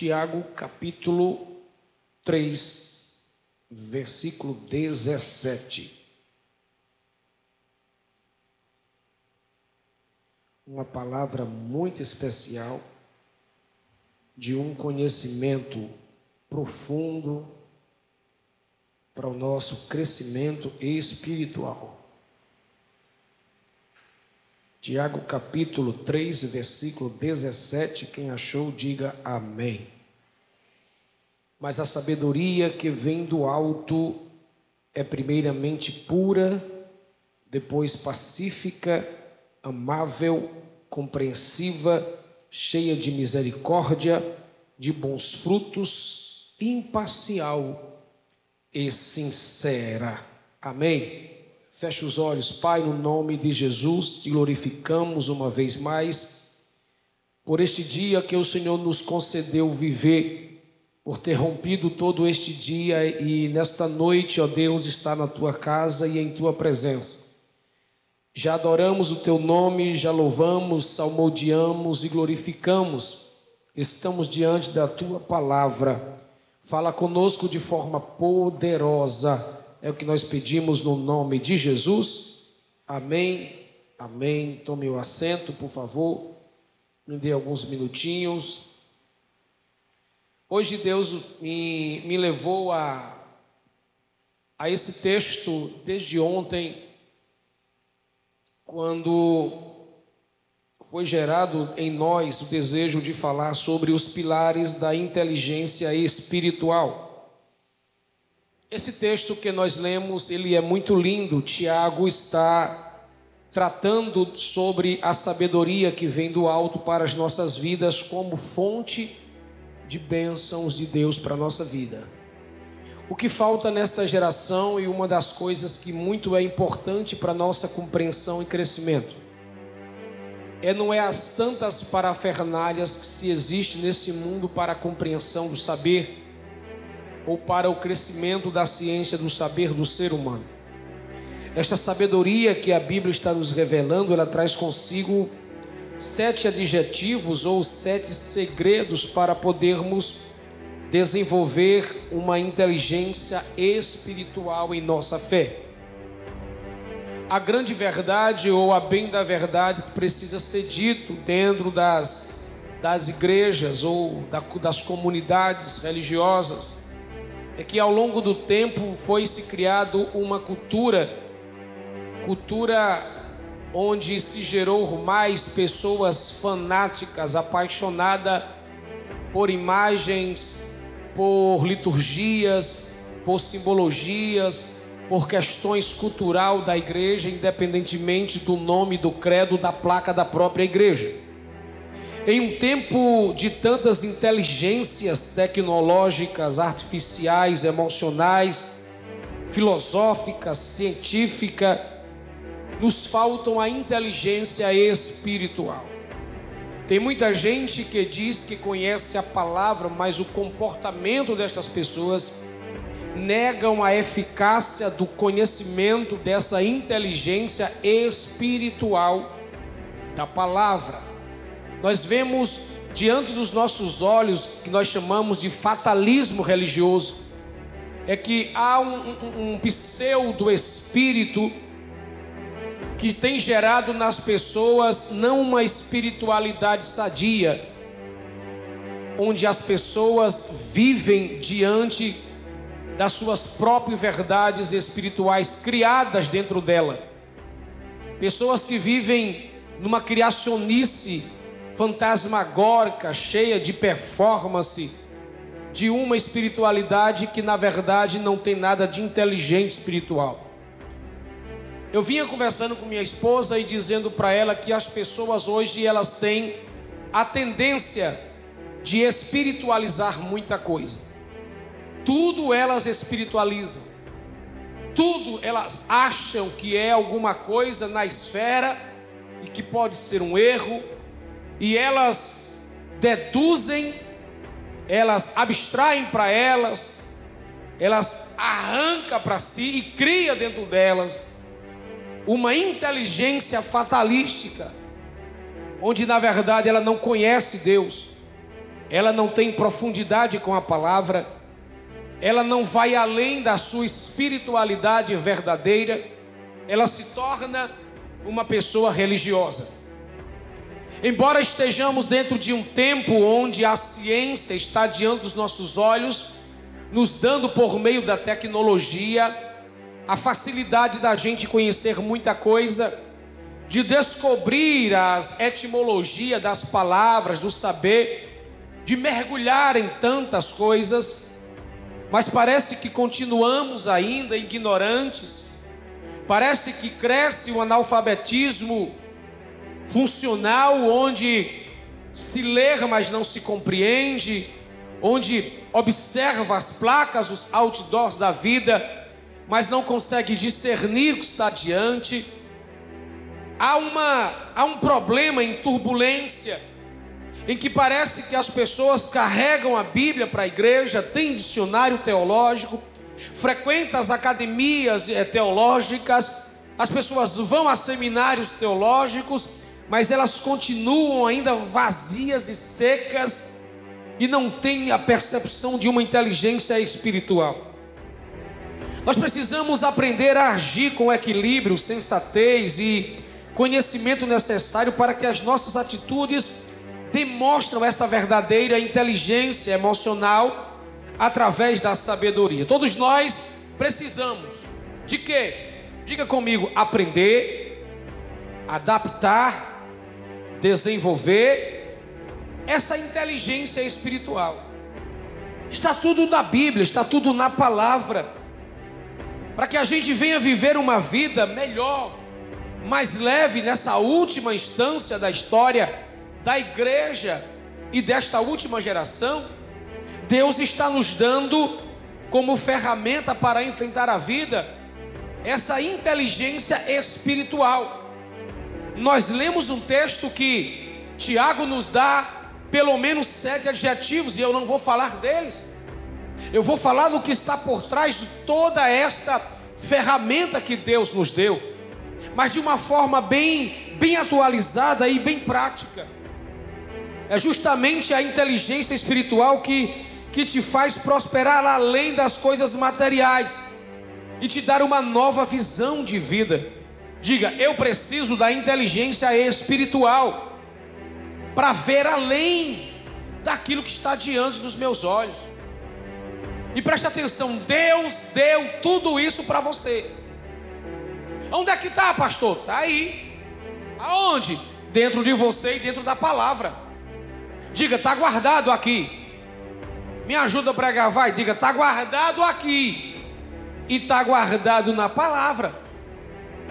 Tiago capítulo 3, versículo 17. Uma palavra muito especial de um conhecimento profundo para o nosso crescimento espiritual. Tiago capítulo 3, versículo 17. Quem achou, diga amém. Mas a sabedoria que vem do alto é primeiramente pura, depois pacífica, amável, compreensiva, cheia de misericórdia, de bons frutos, imparcial e sincera. Amém. Feche os olhos, Pai, no nome de Jesus, te glorificamos uma vez mais por este dia que o Senhor nos concedeu viver, por ter rompido todo este dia e nesta noite, ó Deus, está na tua casa e em tua presença. Já adoramos o teu nome, já louvamos, salmodiamos e glorificamos. Estamos diante da tua palavra. Fala conosco de forma poderosa é o que nós pedimos no nome de Jesus. Amém. Amém. Tome o assento, por favor. Me dê alguns minutinhos. Hoje Deus me, me levou a, a esse texto desde ontem, quando foi gerado em nós o desejo de falar sobre os pilares da inteligência espiritual. Esse texto que nós lemos, ele é muito lindo. Tiago está tratando sobre a sabedoria que vem do alto para as nossas vidas como fonte de bênçãos de Deus para a nossa vida. O que falta nesta geração e uma das coisas que muito é importante para nossa compreensão e crescimento é não é as tantas parafernálias que se existe nesse mundo para a compreensão do saber ou para o crescimento da ciência do saber do ser humano. Esta sabedoria que a Bíblia está nos revelando, ela traz consigo sete adjetivos ou sete segredos para podermos desenvolver uma inteligência espiritual em nossa fé. A grande verdade ou a bem da verdade que precisa ser dito dentro das, das igrejas ou da, das comunidades religiosas é que ao longo do tempo foi se criado uma cultura, cultura onde se gerou mais pessoas fanáticas, apaixonadas por imagens, por liturgias, por simbologias, por questões cultural da igreja, independentemente do nome, do credo, da placa da própria igreja. Em um tempo de tantas inteligências tecnológicas, artificiais, emocionais, filosóficas, científica, nos faltam a inteligência espiritual. Tem muita gente que diz que conhece a palavra, mas o comportamento destas pessoas negam a eficácia do conhecimento dessa inteligência espiritual da palavra nós vemos diante dos nossos olhos, que nós chamamos de fatalismo religioso, é que há um, um, um pseudo-espírito que tem gerado nas pessoas não uma espiritualidade sadia, onde as pessoas vivem diante das suas próprias verdades espirituais criadas dentro dela. Pessoas que vivem numa criacionice fantasmagórica, cheia de performance, de uma espiritualidade que na verdade não tem nada de inteligente espiritual. Eu vinha conversando com minha esposa e dizendo para ela que as pessoas hoje elas têm a tendência de espiritualizar muita coisa. Tudo elas espiritualizam. Tudo elas acham que é alguma coisa na esfera e que pode ser um erro, e elas deduzem, elas abstraem para elas, elas arrancam para si e cria dentro delas uma inteligência fatalística, onde na verdade ela não conhece Deus. ela não tem profundidade com a palavra, ela não vai além da sua espiritualidade verdadeira, ela se torna uma pessoa religiosa. Embora estejamos dentro de um tempo onde a ciência está diante dos nossos olhos, nos dando por meio da tecnologia a facilidade da gente conhecer muita coisa, de descobrir as etimologias das palavras, do saber, de mergulhar em tantas coisas, mas parece que continuamos ainda ignorantes, parece que cresce o analfabetismo funcional, onde se lê, mas não se compreende, onde observa as placas, os outdoors da vida, mas não consegue discernir o que está diante. Há, uma, há um problema em turbulência, em que parece que as pessoas carregam a Bíblia para a igreja, tem dicionário teológico, frequentam as academias eh, teológicas, as pessoas vão a seminários teológicos, mas elas continuam ainda vazias e secas e não têm a percepção de uma inteligência espiritual. Nós precisamos aprender a agir com equilíbrio, sensatez e conhecimento necessário para que as nossas atitudes demonstrem essa verdadeira inteligência emocional através da sabedoria. Todos nós precisamos de quê? Diga comigo, aprender, adaptar, desenvolver essa inteligência espiritual. Está tudo na Bíblia, está tudo na palavra. Para que a gente venha viver uma vida melhor, mais leve nessa última instância da história da igreja e desta última geração, Deus está nos dando como ferramenta para enfrentar a vida essa inteligência espiritual. Nós lemos um texto que Tiago nos dá pelo menos sete adjetivos e eu não vou falar deles. Eu vou falar do que está por trás de toda esta ferramenta que Deus nos deu, mas de uma forma bem, bem atualizada e bem prática. É justamente a inteligência espiritual que, que te faz prosperar além das coisas materiais e te dar uma nova visão de vida. Diga, eu preciso da inteligência espiritual para ver além daquilo que está diante dos meus olhos. E preste atenção, Deus deu tudo isso para você. Onde é que está, pastor? Está aí. Aonde? Dentro de você e dentro da palavra. Diga, está guardado aqui. Me ajuda a pregar, vai. Diga, está guardado aqui. E está guardado na palavra.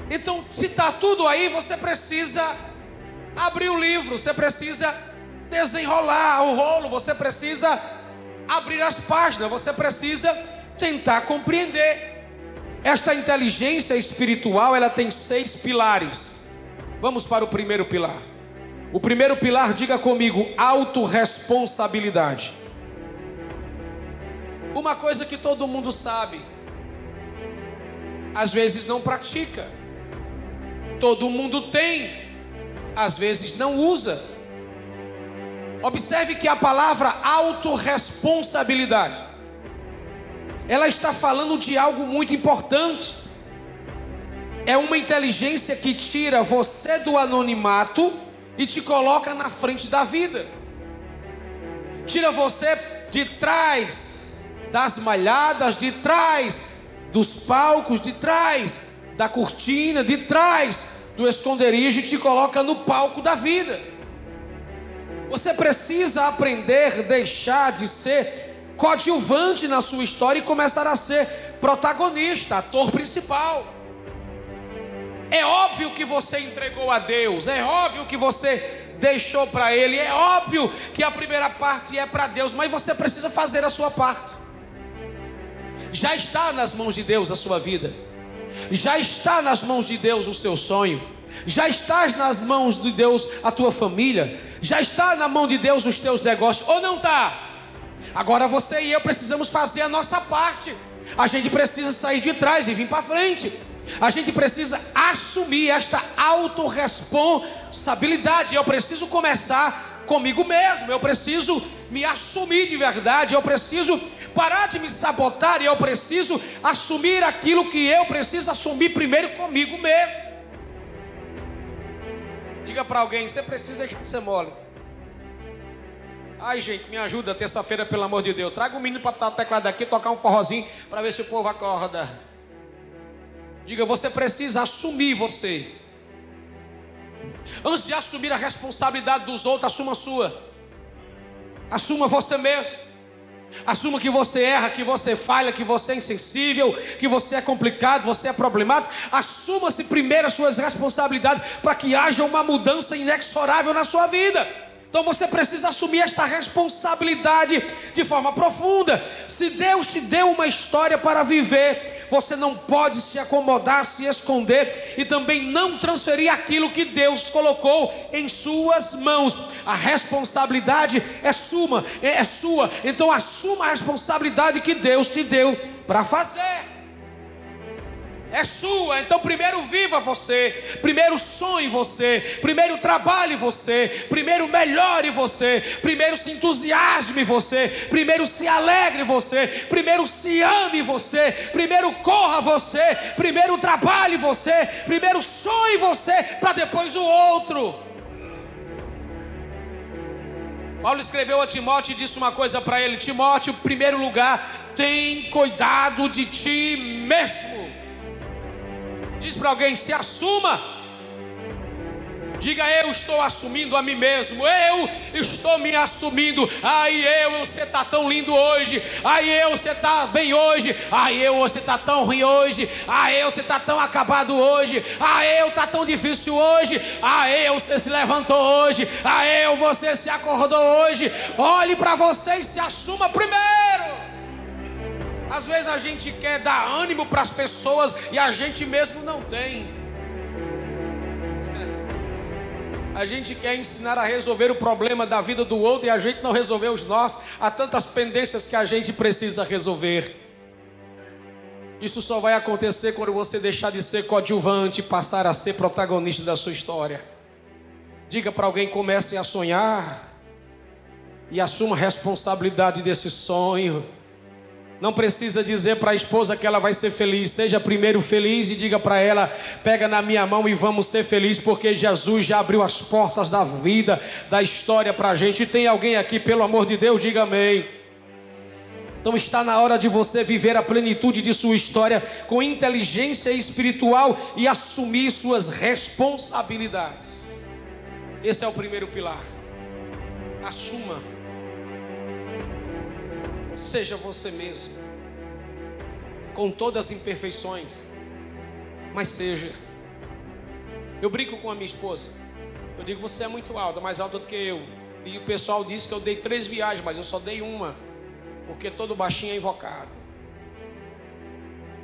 Então, se está tudo aí, você precisa abrir o livro, você precisa desenrolar o rolo, você precisa abrir as páginas, você precisa tentar compreender. Esta inteligência espiritual, ela tem seis pilares. Vamos para o primeiro pilar. O primeiro pilar, diga comigo, autorresponsabilidade. Uma coisa que todo mundo sabe, às vezes não pratica. Todo mundo tem, às vezes não usa. Observe que a palavra autorresponsabilidade, ela está falando de algo muito importante. É uma inteligência que tira você do anonimato e te coloca na frente da vida. Tira você de trás das malhadas, de trás dos palcos, de trás da cortina, de trás do esconderijo e te coloca no palco da vida. Você precisa aprender deixar de ser coadjuvante na sua história e começar a ser protagonista, ator principal. É óbvio que você entregou a Deus, é óbvio que você deixou para Ele, é óbvio que a primeira parte é para Deus, mas você precisa fazer a sua parte. Já está nas mãos de Deus a sua vida. Já está nas mãos de Deus o seu sonho. Já estás nas mãos de Deus a tua família. Já está na mão de Deus os teus negócios. Ou não está? Agora você e eu precisamos fazer a nossa parte. A gente precisa sair de trás e vir para frente. A gente precisa assumir esta autorresponsabilidade. Eu preciso começar comigo mesmo, eu preciso me assumir de verdade, eu preciso parar de me sabotar e eu preciso assumir aquilo que eu preciso assumir primeiro comigo mesmo. Diga para alguém, você precisa deixar de ser mole. Ai, gente, me ajuda terça-feira, pelo amor de Deus. Traga um menino para estar o teclado aqui, tocar um forrozinho, para ver se o povo acorda. Diga, você precisa assumir você. Antes de assumir a responsabilidade dos outros, assuma a sua. Assuma você mesmo. Assuma que você erra, que você falha, que você é insensível, que você é complicado, você é problemático. Assuma-se primeiro as suas responsabilidades para que haja uma mudança inexorável na sua vida. Então você precisa assumir esta responsabilidade de forma profunda. Se Deus te deu uma história para viver, você não pode se acomodar, se esconder e também não transferir aquilo que Deus colocou em suas mãos. A responsabilidade é sua, é, é sua. Então assuma a responsabilidade que Deus te deu para fazer é sua. Então, primeiro viva você, primeiro sonhe você, primeiro trabalhe você, primeiro melhore você, primeiro se entusiasme você, primeiro se alegre você, primeiro se ame você, primeiro corra você, primeiro trabalhe você, primeiro sonhe você, para depois o outro. Paulo escreveu a Timóteo e disse uma coisa para ele: Timóteo, em primeiro lugar, tem cuidado de ti mesmo. Diz para alguém: se assuma. Diga eu estou assumindo a mim mesmo, eu estou me assumindo. Ai eu, você está tão lindo hoje. Ai eu, você está bem hoje. Ai eu, você está tão ruim hoje. Ai eu, você está tão acabado hoje. Ai eu, está tão difícil hoje. Ai eu, você se levantou hoje. Ai eu, você se acordou hoje. Olhe para você e se assuma primeiro. Às vezes a gente quer dar ânimo para as pessoas e a gente mesmo não tem. A gente quer ensinar a resolver o problema da vida do outro e a gente não resolveu os nossos. Há tantas pendências que a gente precisa resolver. Isso só vai acontecer quando você deixar de ser coadjuvante e passar a ser protagonista da sua história. Diga para alguém: comece a sonhar e assuma a responsabilidade desse sonho. Não precisa dizer para a esposa que ela vai ser feliz. Seja primeiro feliz e diga para ela: pega na minha mão e vamos ser felizes, porque Jesus já abriu as portas da vida, da história para a gente. E tem alguém aqui, pelo amor de Deus, diga amém. Então está na hora de você viver a plenitude de sua história com inteligência espiritual e assumir suas responsabilidades. Esse é o primeiro pilar. Assuma Seja você mesmo, com todas as imperfeições, mas seja. Eu brinco com a minha esposa. Eu digo, você é muito alta, mais alta do que eu. E o pessoal disse que eu dei três viagens, mas eu só dei uma, porque todo baixinho é invocado.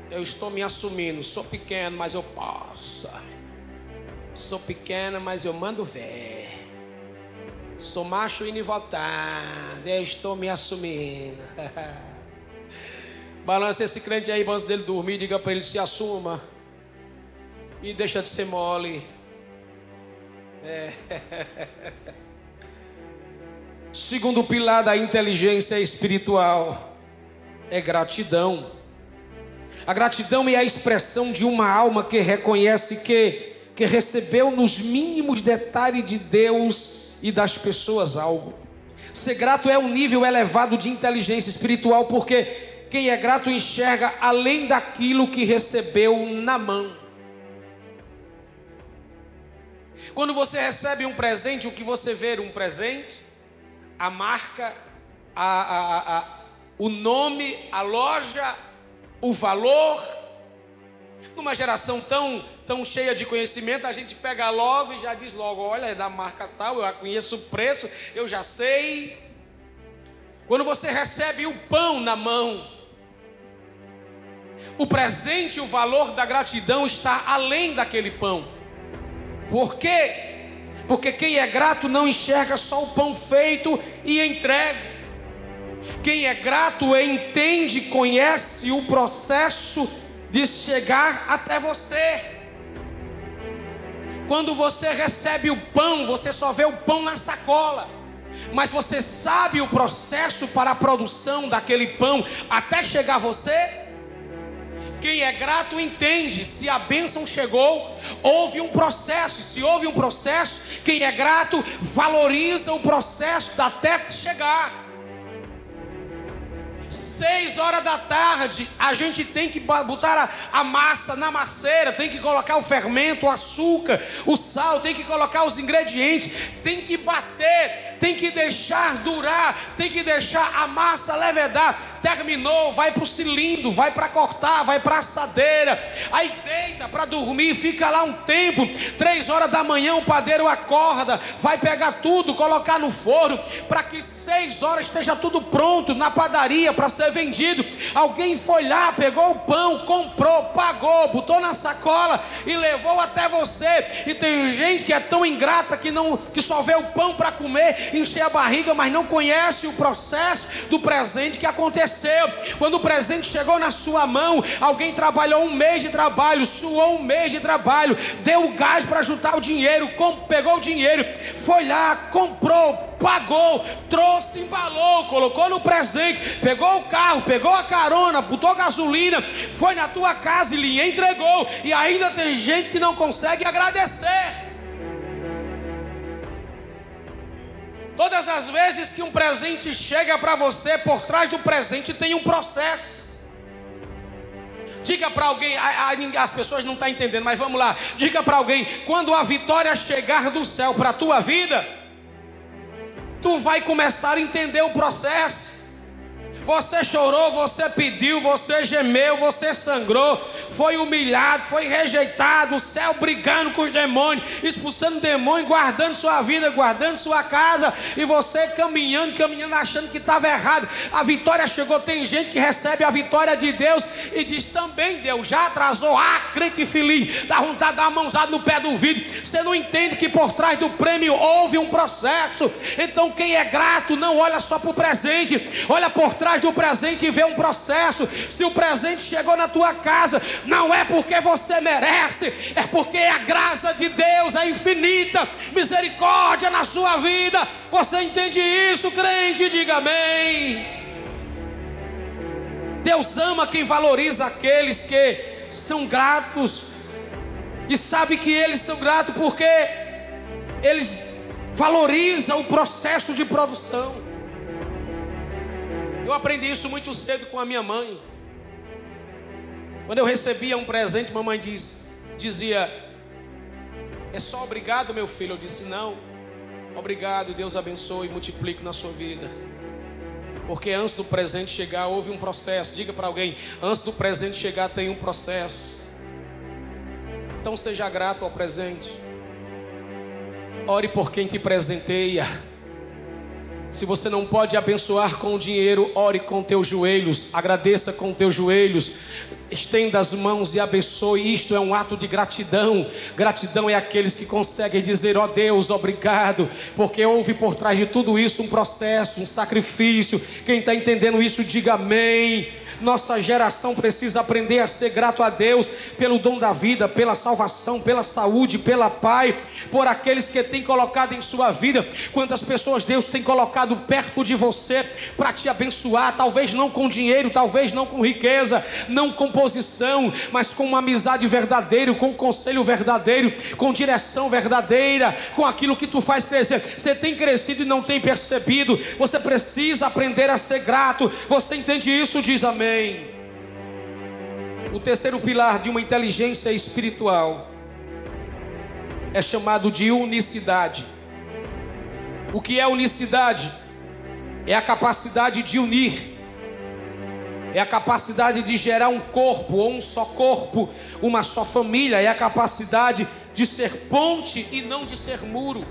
Eu estou me assumindo, sou pequeno, mas eu posso. Sou pequena, mas eu mando ver. Sou macho voltado, eu estou me assumindo. Balança esse crente aí, antes dele dormir, diga para ele: se assuma e deixa de ser mole. É. Segundo pilar da inteligência espiritual é gratidão. A gratidão é a expressão de uma alma que reconhece que, que recebeu nos mínimos detalhes de Deus e das pessoas algo. Ser grato é um nível elevado de inteligência espiritual, porque quem é grato enxerga além daquilo que recebeu na mão. Quando você recebe um presente, o que você vê um presente? A marca, a, a, a, o nome, a loja, o valor. Numa geração tão tão cheia de conhecimento, a gente pega logo e já diz logo: olha, é da marca tal, eu conheço o preço, eu já sei. Quando você recebe o pão na mão, o presente, o valor da gratidão está além daquele pão. Por quê? Porque quem é grato não enxerga só o pão feito e entrega. Quem é grato entende, conhece o processo de chegar até você. Quando você recebe o pão, você só vê o pão na sacola. Mas você sabe o processo para a produção daquele pão até chegar a você? Quem é grato entende se a bênção chegou, houve um processo. Se houve um processo, quem é grato valoriza o processo até chegar seis horas da tarde, a gente tem que botar a, a, massa na maceira, tem que colocar o fermento, o açúcar, o sal, tem que colocar os ingredientes, tem que bater, tem que deixar durar, tem que deixar a massa levedar. Terminou, vai para o cilindro, vai para cortar, vai para assadeira, aí deita para dormir, fica lá um tempo, três horas da manhã o padeiro acorda, vai pegar tudo, colocar no forno, para que seis horas esteja tudo pronto na padaria para ser vendido. Alguém foi lá, pegou o pão, comprou, pagou, botou na sacola e levou até você. E tem gente que é tão ingrata que não que só vê o pão para comer, encher a barriga, mas não conhece o processo do presente que aconteceu. Quando o presente chegou na sua mão, alguém trabalhou um mês de trabalho, suou um mês de trabalho, deu o gás para juntar o dinheiro, pegou o dinheiro, foi lá, comprou, pagou, trouxe, embalou, colocou no presente, pegou o carro, pegou a carona, botou gasolina, foi na tua casa e lhe entregou. E ainda tem gente que não consegue agradecer. Todas as vezes que um presente chega para você, por trás do presente tem um processo. Diga para alguém, as pessoas não estão entendendo, mas vamos lá. Diga para alguém, quando a vitória chegar do céu para a tua vida, tu vai começar a entender o processo. Você chorou, você pediu, você gemeu, você sangrou, foi humilhado, foi rejeitado, o céu brigando com os demônios, expulsando demônios, guardando sua vida, guardando sua casa, e você caminhando, caminhando, achando que estava errado. A vitória chegou. Tem gente que recebe a vitória de Deus e diz também: Deus já atrasou. Ah, crente feliz, dá vontade de dar a mãozada no pé do vidro. Você não entende que por trás do prêmio houve um processo. Então, quem é grato não olha só para o presente, olha por trás do presente e vê um processo. Se o presente chegou na tua casa, não é porque você merece, é porque a graça de Deus é infinita, misericórdia na sua vida. Você entende isso, crente? Diga amém. Deus ama quem valoriza aqueles que são gratos e sabe que eles são gratos porque eles valorizam o processo de produção. Eu aprendi isso muito cedo com a minha mãe. Quando eu recebia um presente, mamãe diz, dizia: É só obrigado, meu filho. Eu disse: Não, obrigado, Deus abençoe e multiplique na sua vida. Porque antes do presente chegar, houve um processo. Diga para alguém: Antes do presente chegar, tem um processo. Então seja grato ao presente. Ore por quem te presenteia. Se você não pode abençoar com o dinheiro, ore com teus joelhos, agradeça com teus joelhos, estenda as mãos e abençoe. Isto é um ato de gratidão. Gratidão é aqueles que conseguem dizer: Ó oh Deus, obrigado, porque houve por trás de tudo isso um processo, um sacrifício. Quem está entendendo isso, diga amém. Nossa geração precisa aprender a ser grato a Deus pelo dom da vida, pela salvação, pela saúde, pela paz, por aqueles que tem colocado em sua vida. Quantas pessoas Deus tem colocado perto de você para te abençoar, talvez não com dinheiro, talvez não com riqueza, não com posição, mas com uma amizade verdadeira, com um conselho verdadeiro, com direção verdadeira, com aquilo que tu faz crescer. Você tem crescido e não tem percebido. Você precisa aprender a ser grato. Você entende isso? Diz amém. Amém. O terceiro pilar de uma inteligência espiritual é chamado de unicidade. O que é unicidade? É a capacidade de unir, é a capacidade de gerar um corpo, ou um só corpo, uma só família, é a capacidade de ser ponte e não de ser muro,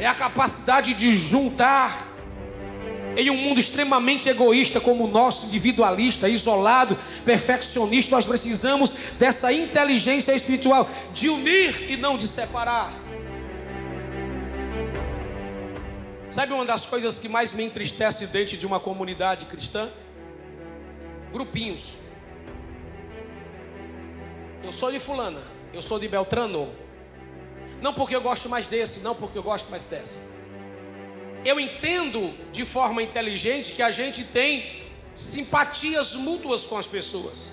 é a capacidade de juntar em um mundo extremamente egoísta como o nosso, individualista, isolado, perfeccionista, nós precisamos dessa inteligência espiritual de unir e não de separar. Sabe uma das coisas que mais me entristece dentro de uma comunidade cristã? Grupinhos. Eu sou de fulana, eu sou de Beltrano. Não porque eu gosto mais desse, não porque eu gosto mais dessa. Eu entendo de forma inteligente que a gente tem simpatias mútuas com as pessoas.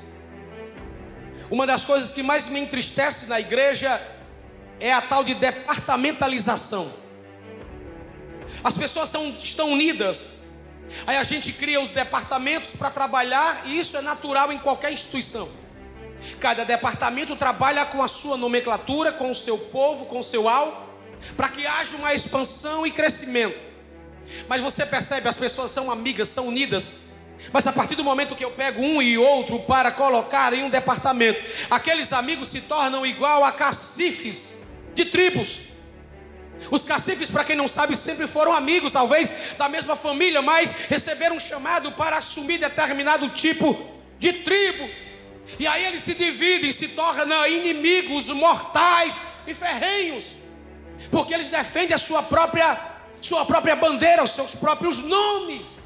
Uma das coisas que mais me entristece na igreja é a tal de departamentalização. As pessoas são, estão unidas, aí a gente cria os departamentos para trabalhar, e isso é natural em qualquer instituição. Cada departamento trabalha com a sua nomenclatura, com o seu povo, com o seu alvo, para que haja uma expansão e crescimento. Mas você percebe, as pessoas são amigas, são unidas. Mas a partir do momento que eu pego um e outro para colocar em um departamento, aqueles amigos se tornam igual a cacifes de tribos. Os cacifes, para quem não sabe, sempre foram amigos, talvez da mesma família, mas receberam um chamado para assumir determinado tipo de tribo. E aí eles se dividem, se tornam inimigos mortais e ferrenhos, porque eles defendem a sua própria sua própria bandeira, os seus próprios nomes.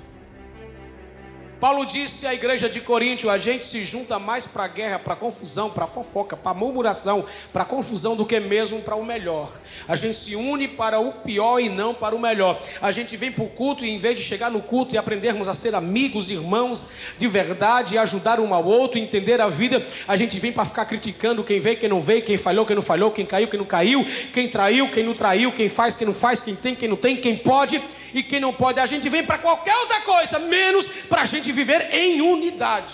Paulo disse à igreja de Coríntio: a gente se junta mais para guerra, para confusão, para fofoca, para murmuração, para confusão do que mesmo para o melhor. A gente se une para o pior e não para o melhor. A gente vem para o culto e em vez de chegar no culto e aprendermos a ser amigos, irmãos de verdade, ajudar um ao outro, entender a vida, a gente vem para ficar criticando quem veio, quem não veio, quem falhou, quem não falhou, quem caiu, quem não caiu, quem traiu, quem não traiu, quem faz, quem não faz, quem tem, quem não tem, quem pode e quem não pode. A gente vem para qualquer outra coisa, menos para a gente viver em unidade.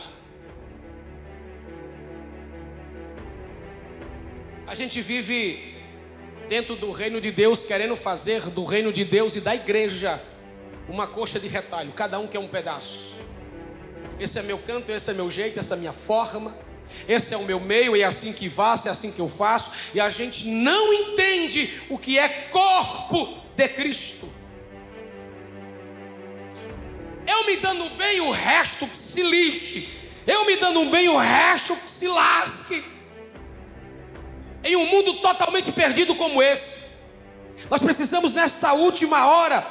A gente vive dentro do reino de Deus, querendo fazer do reino de Deus e da igreja uma coxa de retalho, cada um quer um pedaço. Esse é meu canto, esse é meu jeito, essa é minha forma, esse é o meu meio, é assim que faço, é assim que eu faço, e a gente não entende o que é corpo de Cristo. Me dando bem, o resto que se lixe. Eu me dando bem, o resto que se lasque. Em um mundo totalmente perdido como esse, nós precisamos nesta última hora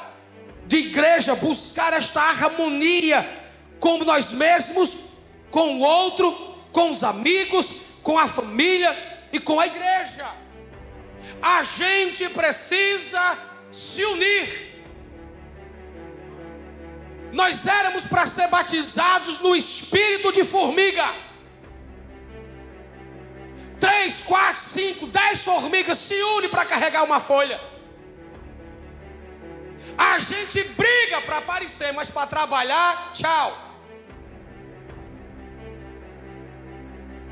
de igreja buscar esta harmonia com nós mesmos, com o outro, com os amigos, com a família e com a igreja. A gente precisa se unir. Nós éramos para ser batizados no espírito de formiga. Três, quatro, cinco, dez formigas se unem para carregar uma folha. A gente briga para aparecer, mas para trabalhar, tchau.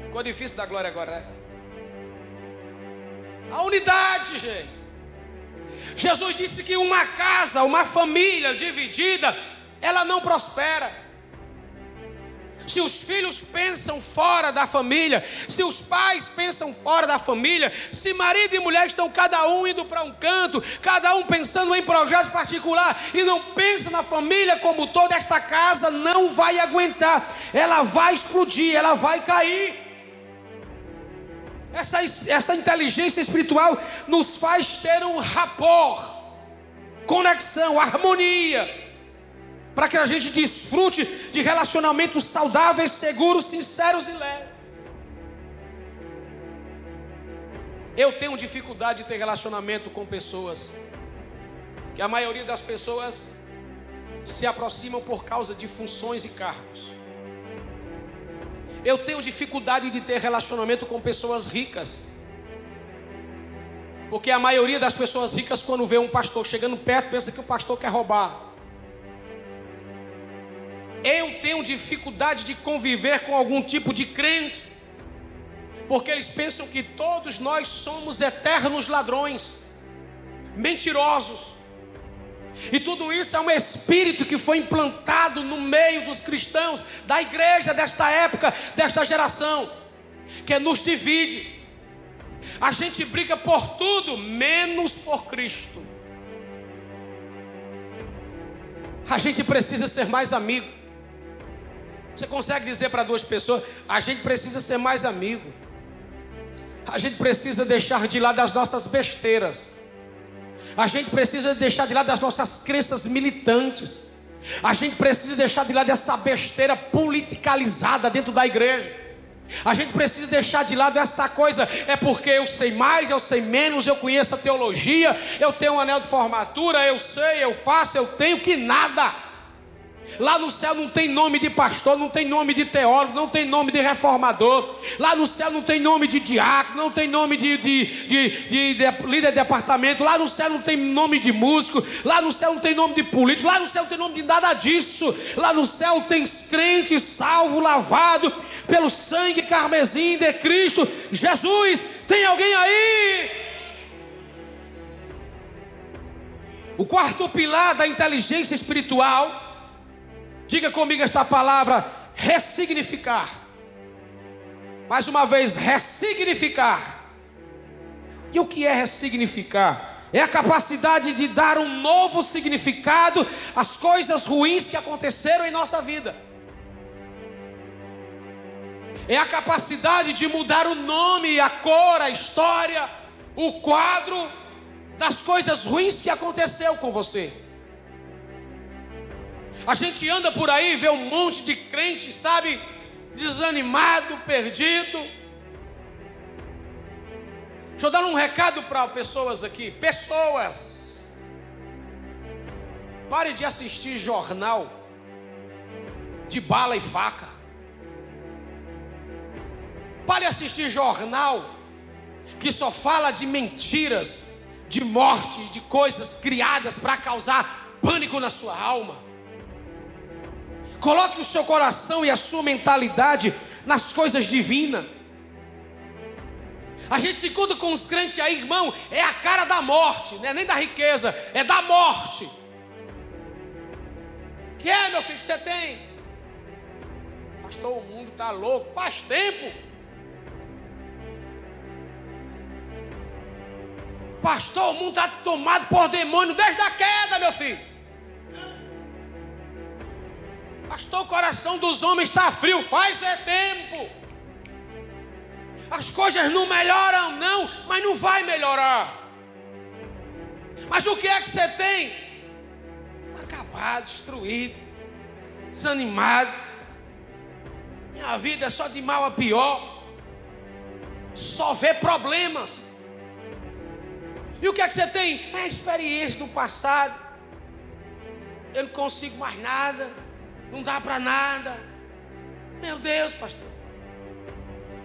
Ficou difícil da glória agora, né? A unidade, gente. Jesus disse que uma casa, uma família dividida ela não prospera. Se os filhos pensam fora da família, se os pais pensam fora da família, se marido e mulher estão cada um indo para um canto, cada um pensando em projeto particular e não pensa na família como toda esta casa não vai aguentar, ela vai explodir, ela vai cair. Essa, essa inteligência espiritual nos faz ter um rapport, conexão, harmonia para que a gente desfrute de relacionamentos saudáveis, seguros, sinceros e leves. Eu tenho dificuldade de ter relacionamento com pessoas, que a maioria das pessoas se aproximam por causa de funções e cargos. Eu tenho dificuldade de ter relacionamento com pessoas ricas, porque a maioria das pessoas ricas, quando vê um pastor chegando perto, pensa que o pastor quer roubar. Eu tenho dificuldade de conviver com algum tipo de crente, porque eles pensam que todos nós somos eternos ladrões, mentirosos. E tudo isso é um espírito que foi implantado no meio dos cristãos, da igreja desta época, desta geração, que nos divide. A gente briga por tudo, menos por Cristo. A gente precisa ser mais amigo. Você consegue dizer para duas pessoas: a gente precisa ser mais amigo. A gente precisa deixar de lado as nossas besteiras. A gente precisa deixar de lado as nossas crenças militantes. A gente precisa deixar de lado essa besteira politicalizada dentro da igreja. A gente precisa deixar de lado esta coisa, é porque eu sei mais, eu sei menos, eu conheço a teologia, eu tenho um anel de formatura, eu sei, eu faço, eu tenho que nada. Lá no céu não tem nome de pastor, não tem nome de teólogo, não tem nome de reformador. Lá no céu não tem nome de diácono, não tem nome de, de, de, de, líder de departamento. Lá no céu não tem nome de músico. Lá no céu não tem nome de político. Lá no céu não tem nome de nada disso. Lá no céu tem crente salvo, lavado pelo sangue carmesim de Cristo Jesus. Tem alguém aí? O quarto pilar da inteligência espiritual Diga comigo esta palavra: ressignificar. Mais uma vez, ressignificar. E o que é ressignificar? É a capacidade de dar um novo significado às coisas ruins que aconteceram em nossa vida. É a capacidade de mudar o nome, a cor, a história, o quadro das coisas ruins que aconteceu com você. A gente anda por aí, vê um monte de crente, sabe, desanimado, perdido. Deixa eu dar um recado para pessoas aqui. Pessoas, pare de assistir jornal de bala e faca. Pare de assistir jornal que só fala de mentiras, de morte, de coisas criadas para causar pânico na sua alma. Coloque o seu coração e a sua mentalidade nas coisas divinas. A gente se encontra com os crentes aí, irmão, é a cara da morte, não é nem da riqueza, é da morte. Que é, meu filho, que você tem? Pastor, o mundo está louco, faz tempo. Pastor, o mundo está tomado por demônio desde a queda, meu filho. Pastor, o coração dos homens está frio, faz é tempo. As coisas não melhoram, não, mas não vai melhorar. Mas o que é que você tem? Acabado, destruído, desanimado. Minha vida é só de mal a pior. Só vê problemas. E o que é que você tem? É a experiência do passado. Eu não consigo mais nada não dá para nada. Meu Deus, pastor.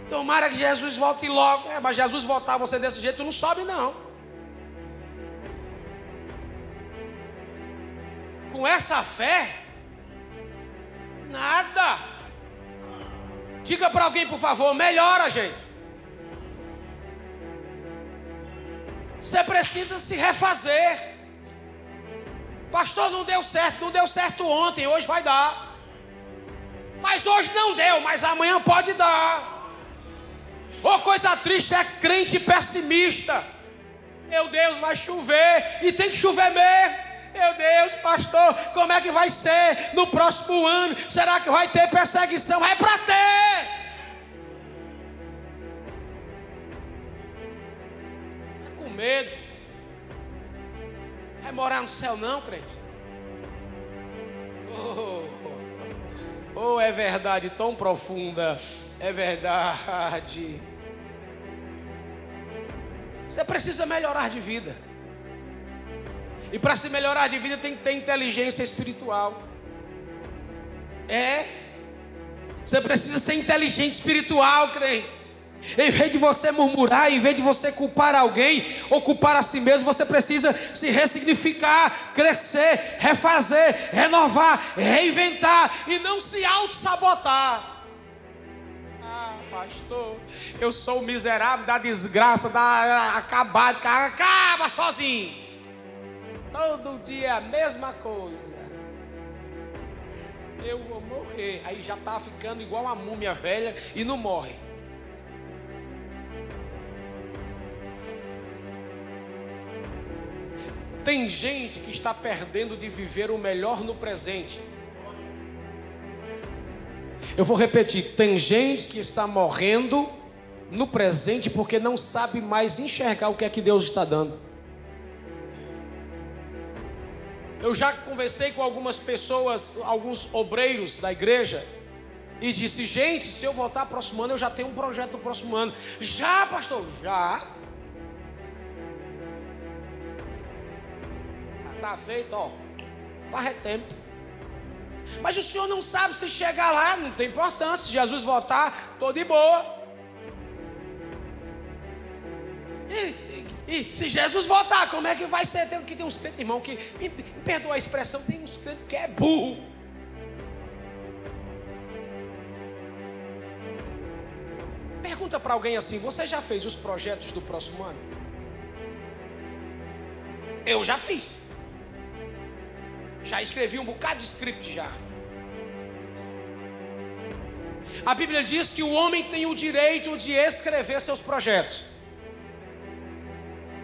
Tomara que Jesus volte logo. É, mas Jesus voltar você desse jeito, não sobe, não. Com essa fé, nada. Diga para alguém, por favor, melhora, gente. Você precisa se refazer. Pastor, não deu certo, não deu certo ontem, hoje vai dar. Mas hoje não deu, mas amanhã pode dar. Ô oh, coisa triste é crente pessimista. Meu Deus, vai chover e tem que chover mesmo. Meu Deus, pastor, como é que vai ser no próximo ano? Será que vai ter perseguição? É para ter. É com medo. Vai morar no céu não, crente? Oh, oh, é verdade tão profunda. É verdade. Você precisa melhorar de vida. E para se melhorar de vida tem que ter inteligência espiritual. É. Você precisa ser inteligente espiritual, crente. Em vez de você murmurar, em vez de você culpar alguém ou culpar a si mesmo, você precisa se ressignificar, crescer, refazer, renovar, reinventar e não se auto-sabotar. Ah, pastor, eu sou o miserável da desgraça, da acabado, acaba sozinho. Todo dia é a mesma coisa. Eu vou morrer. Aí já está ficando igual a múmia velha e não morre. Tem gente que está perdendo de viver o melhor no presente. Eu vou repetir: tem gente que está morrendo no presente porque não sabe mais enxergar o que é que Deus está dando. Eu já conversei com algumas pessoas, alguns obreiros da igreja, e disse: Gente, se eu voltar próximo ano, eu já tenho um projeto do próximo ano. Já, pastor? Já. Está feito, ó. Faz tempo. Mas o senhor não sabe se chegar lá, não tem importância. Se Jesus voltar, estou de boa. E, e, e, se Jesus voltar, como é que vai ser? Tem, que tem uns crentes, irmão, que, me, me perdoa a expressão, tem uns crentes que é burro. Pergunta para alguém assim: Você já fez os projetos do próximo ano? Eu já fiz. Já escrevi um bocado de script já. A Bíblia diz que o homem tem o direito de escrever seus projetos.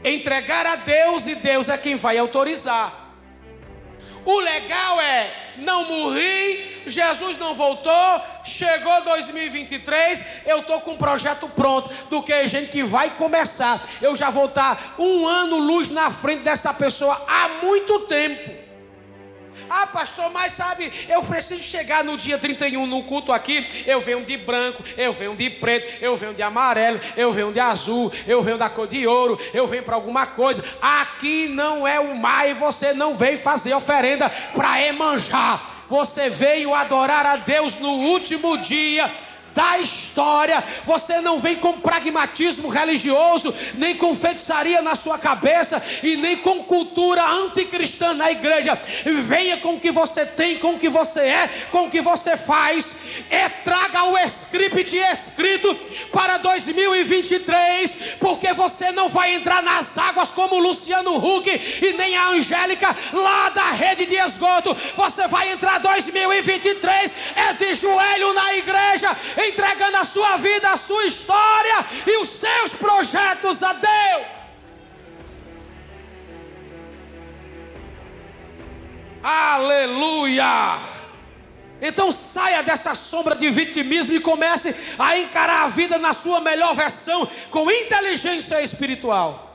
Entregar a Deus e Deus é quem vai autorizar. O legal é, não morri, Jesus não voltou, chegou 2023, eu estou com um projeto pronto, do que gente que vai começar. Eu já vou estar um ano luz na frente dessa pessoa há muito tempo. Ah, pastor, mas sabe, eu preciso chegar no dia 31 no culto aqui. Eu venho de branco, eu venho de preto, eu venho de amarelo, eu venho de azul, eu venho da cor de ouro, eu venho para alguma coisa. Aqui não é o mar e você não veio fazer oferenda para emanjar. Você veio adorar a Deus no último dia da história. Você não vem com pragmatismo religioso, nem com feitiçaria na sua cabeça e nem com cultura anticristã na igreja. Venha com o que você tem, com o que você é, com o que você faz. E traga o script escrito para 2023, porque você não vai entrar nas águas como Luciano Huck e nem a Angélica lá da rede de esgoto. Você vai entrar 2023 é de joelho na igreja, entregando a sua vida, a sua história e os seus projetos a Deus. Aleluia! Então saia dessa sombra de vitimismo e comece a encarar a vida na sua melhor versão, com inteligência espiritual.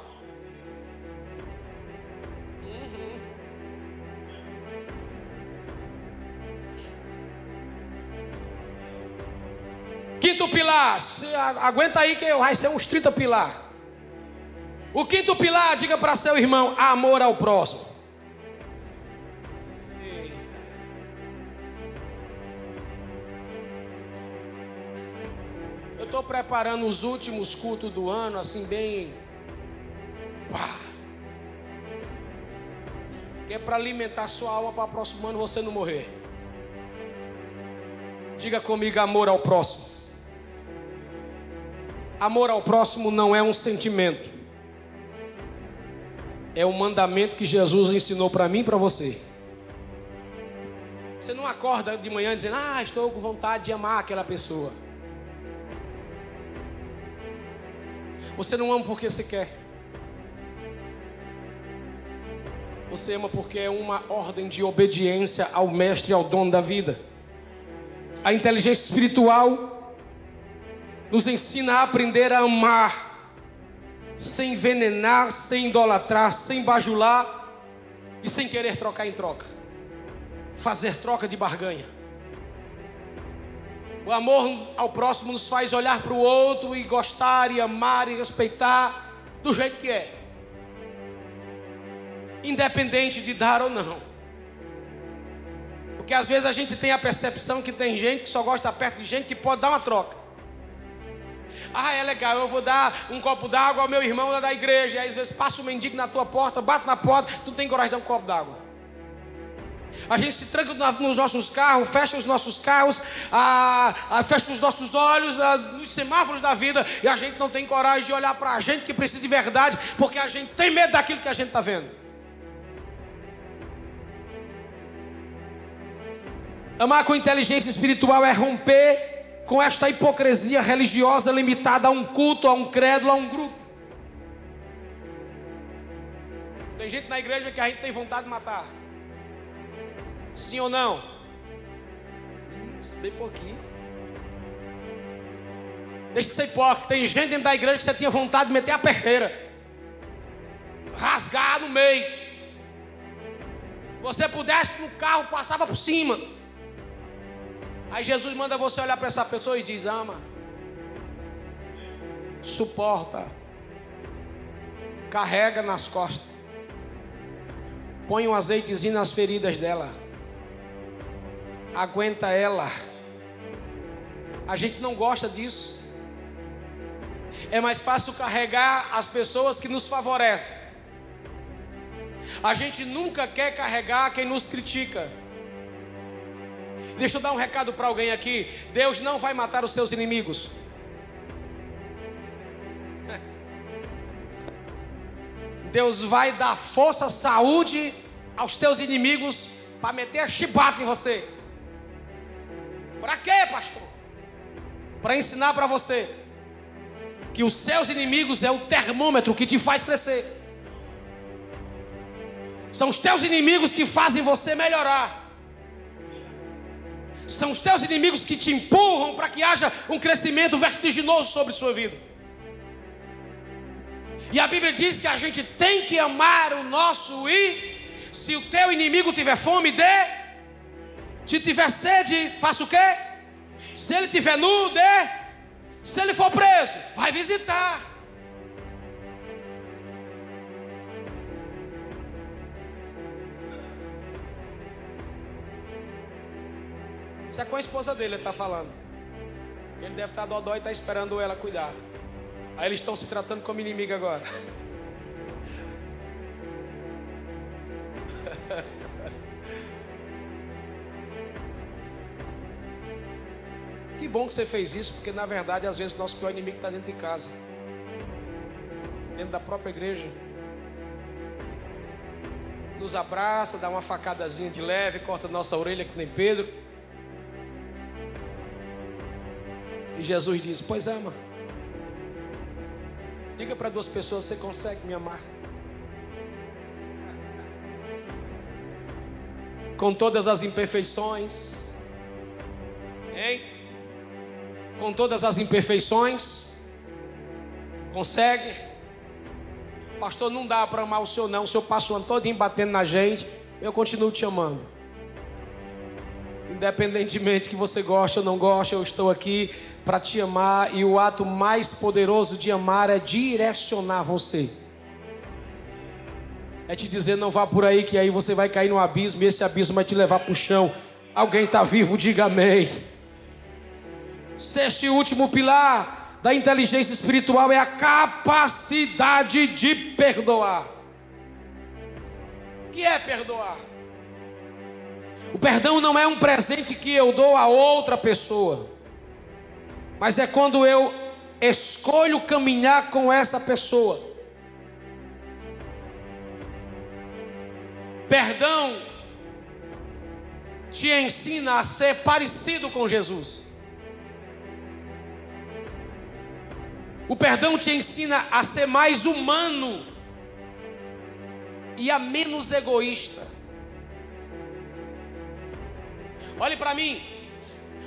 Quinto pilar, aguenta aí que vai ser uns 30 pilar. O quinto pilar, diga para seu irmão, amor ao próximo. Eu estou preparando os últimos cultos do ano, assim, bem. Pá. Que é para alimentar sua alma para o próximo ano você não morrer. Diga comigo, amor ao próximo. Amor ao próximo não é um sentimento, é um mandamento que Jesus ensinou para mim e para você. Você não acorda de manhã dizendo, ah, estou com vontade de amar aquela pessoa. Você não ama porque você quer. Você ama porque é uma ordem de obediência ao Mestre ao dono da vida. A inteligência espiritual nos ensina a aprender a amar, sem envenenar, sem idolatrar, sem bajular e sem querer trocar em troca. Fazer troca de barganha. O amor ao próximo nos faz olhar para o outro e gostar e amar e respeitar do jeito que é. Independente de dar ou não. Porque às vezes a gente tem a percepção que tem gente que só gosta perto de gente que pode dar uma troca. Ah, é legal, eu vou dar um copo d'água ao meu irmão lá da igreja. E aí, às vezes passa um mendigo na tua porta, bate na porta, tu não tem coragem de dar um copo d'água. A gente se tranca nos nossos carros, fecha os nossos carros, ah, ah, fecha os nossos olhos ah, nos semáforos da vida e a gente não tem coragem de olhar para a gente que precisa de verdade, porque a gente tem medo daquilo que a gente está vendo. Amar com inteligência espiritual é romper com esta hipocrisia religiosa limitada a um culto, a um credo, a um grupo. Tem gente na igreja que a gente tem vontade de matar. Sim ou não? Isso, bem pouquinho. Deixa de ser hipócrita. Tem gente dentro da igreja que você tinha vontade de meter a perreira. Rasgar no meio. Você pudesse no carro, passava por cima. Aí Jesus manda você olhar para essa pessoa e diz: ama, suporta, carrega nas costas, põe um azeitezinho nas feridas dela, aguenta ela. A gente não gosta disso. É mais fácil carregar as pessoas que nos favorecem. A gente nunca quer carregar quem nos critica. Deixa eu dar um recado para alguém aqui: Deus não vai matar os seus inimigos. Deus vai dar força, saúde aos teus inimigos para meter a chibata em você. Para quê, pastor? Para ensinar para você que os seus inimigos é o termômetro que te faz crescer. São os teus inimigos que fazem você melhorar. São os teus inimigos que te empurram para que haja um crescimento vertiginoso sobre sua vida. E a Bíblia diz que a gente tem que amar o nosso e se o teu inimigo tiver fome, dê. Se tiver sede, faça o quê? Se ele tiver nu, dê. Se ele for preso, vai visitar. Isso é com a esposa dele, ele está falando. Ele deve estar dodó e está esperando ela cuidar. Aí eles estão se tratando como inimigo agora. Que bom que você fez isso, porque na verdade às vezes nosso pior inimigo está dentro de casa, dentro da própria igreja. Nos abraça, dá uma facadazinha de leve, corta nossa orelha que nem Pedro. E Jesus diz: Pois ama. Diga para duas pessoas: Você consegue me amar? Com todas as imperfeições. Hein? Com todas as imperfeições. Consegue? Pastor, não dá para amar o senhor, não. O senhor passa o ano todo batendo na gente. Eu continuo te amando. Independentemente que você goste ou não goste, eu estou aqui para te amar e o ato mais poderoso de amar é direcionar você. É te dizer não vá por aí que aí você vai cair no abismo e esse abismo vai te levar para o chão. Alguém está vivo, diga amém. Sexto e último pilar da inteligência espiritual é a capacidade de perdoar. O que é perdoar? O perdão não é um presente que eu dou a outra pessoa, mas é quando eu escolho caminhar com essa pessoa. Perdão te ensina a ser parecido com Jesus. O perdão te ensina a ser mais humano e a menos egoísta. Olhe para mim.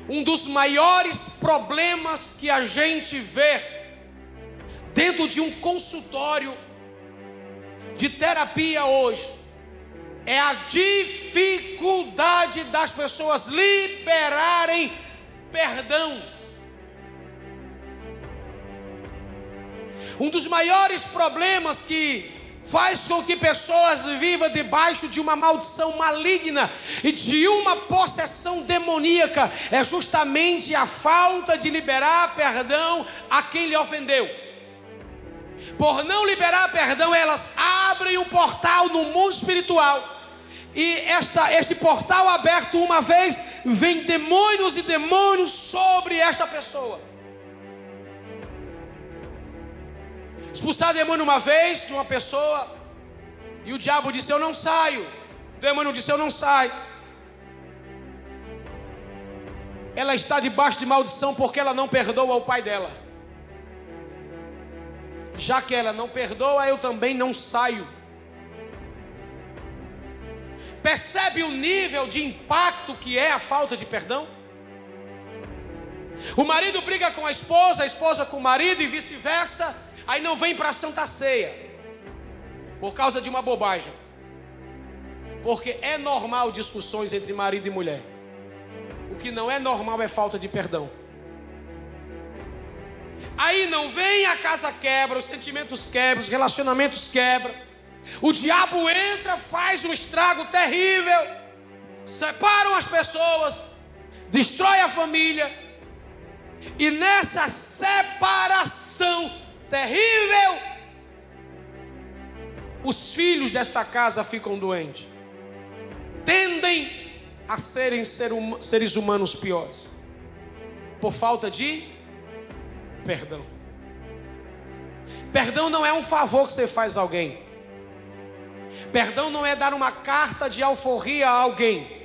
Um dos maiores problemas que a gente vê dentro de um consultório de terapia hoje é a dificuldade das pessoas liberarem perdão. Um dos maiores problemas que faz com que pessoas vivam debaixo de uma maldição maligna e de uma possessão demoníaca é justamente a falta de liberar perdão a quem lhe ofendeu. Por não liberar perdão, elas abrem um portal no mundo espiritual. E esta, este portal aberto uma vez, vem demônios e demônios sobre esta pessoa. Expulsar demônio uma vez de uma pessoa, e o diabo disse: Eu não saio. O demônio disse: Eu não saio. Ela está debaixo de maldição porque ela não perdoa o pai dela. Já que ela não perdoa, eu também não saio. Percebe o nível de impacto que é a falta de perdão? O marido briga com a esposa, a esposa com o marido e vice-versa. Aí não vem para a Santa Ceia por causa de uma bobagem. Porque é normal discussões entre marido e mulher. O que não é normal é falta de perdão. Aí não vem, a casa quebra, os sentimentos quebram, os relacionamentos quebram. O diabo entra, faz um estrago terrível, separam as pessoas, destrói a família. E nessa separação terrível, os filhos desta casa ficam doentes. Tendem a serem seres humanos piores. Por falta de perdão. Perdão não é um favor que você faz a alguém. Perdão não é dar uma carta de alforria a alguém.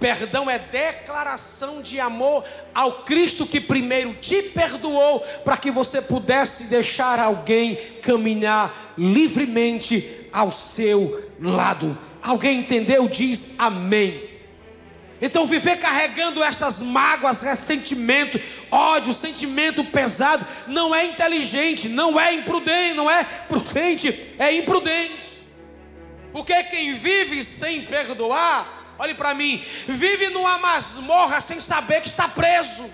Perdão é declaração de amor ao Cristo que primeiro te perdoou, para que você pudesse deixar alguém caminhar livremente ao seu lado. Alguém entendeu? Diz amém. Então, viver carregando estas mágoas, ressentimento, ódio, sentimento pesado, não é inteligente, não é imprudente, não é prudente, é imprudente. Porque quem vive sem perdoar, olhe para mim, vive numa masmorra sem saber que está preso.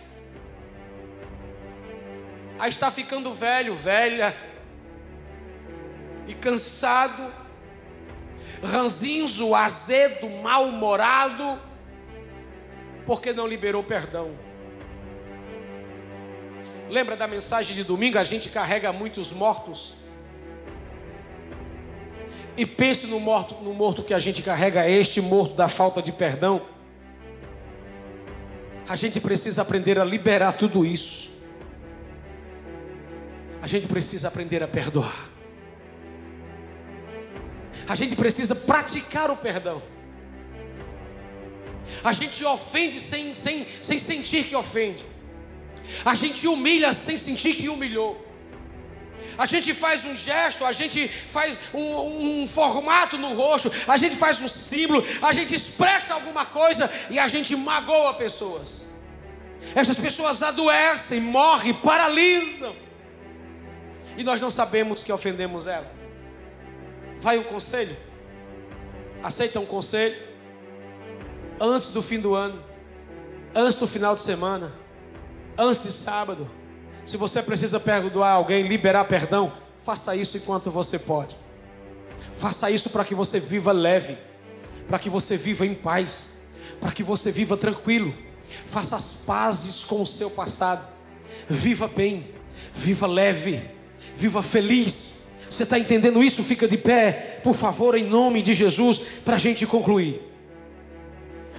Aí está ficando velho, velha, e cansado, ranzinzo, azedo, mal-humorado porque não liberou perdão. Lembra da mensagem de domingo? A gente carrega muitos mortos. E pense no morto, no morto que a gente carrega, este morto da falta de perdão. A gente precisa aprender a liberar tudo isso. A gente precisa aprender a perdoar. A gente precisa praticar o perdão. A gente ofende sem, sem, sem sentir que ofende. A gente humilha sem sentir que humilhou. A gente faz um gesto, a gente faz um, um, formato no rosto, a gente faz um símbolo, a gente expressa alguma coisa e a gente magoa pessoas. Essas pessoas adoecem, morrem, paralisam. E nós não sabemos que ofendemos ela. Vai um conselho? Aceita um conselho? antes do fim do ano, antes do final de semana, antes de sábado. Se você precisa perdoar alguém, liberar perdão, faça isso enquanto você pode. Faça isso para que você viva leve, para que você viva em paz, para que você viva tranquilo. Faça as pazes com o seu passado. Viva bem, viva leve, viva feliz. Você está entendendo isso? Fica de pé, por favor, em nome de Jesus, para a gente concluir.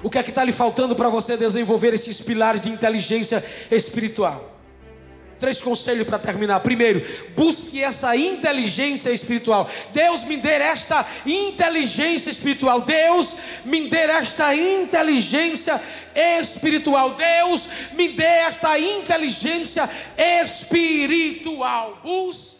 O que é que está lhe faltando para você desenvolver esses pilares de inteligência espiritual? Três conselhos para terminar. Primeiro, busque essa inteligência espiritual. Deus me dê esta inteligência espiritual. Deus me dê esta inteligência espiritual. Deus me dê esta inteligência espiritual. Busque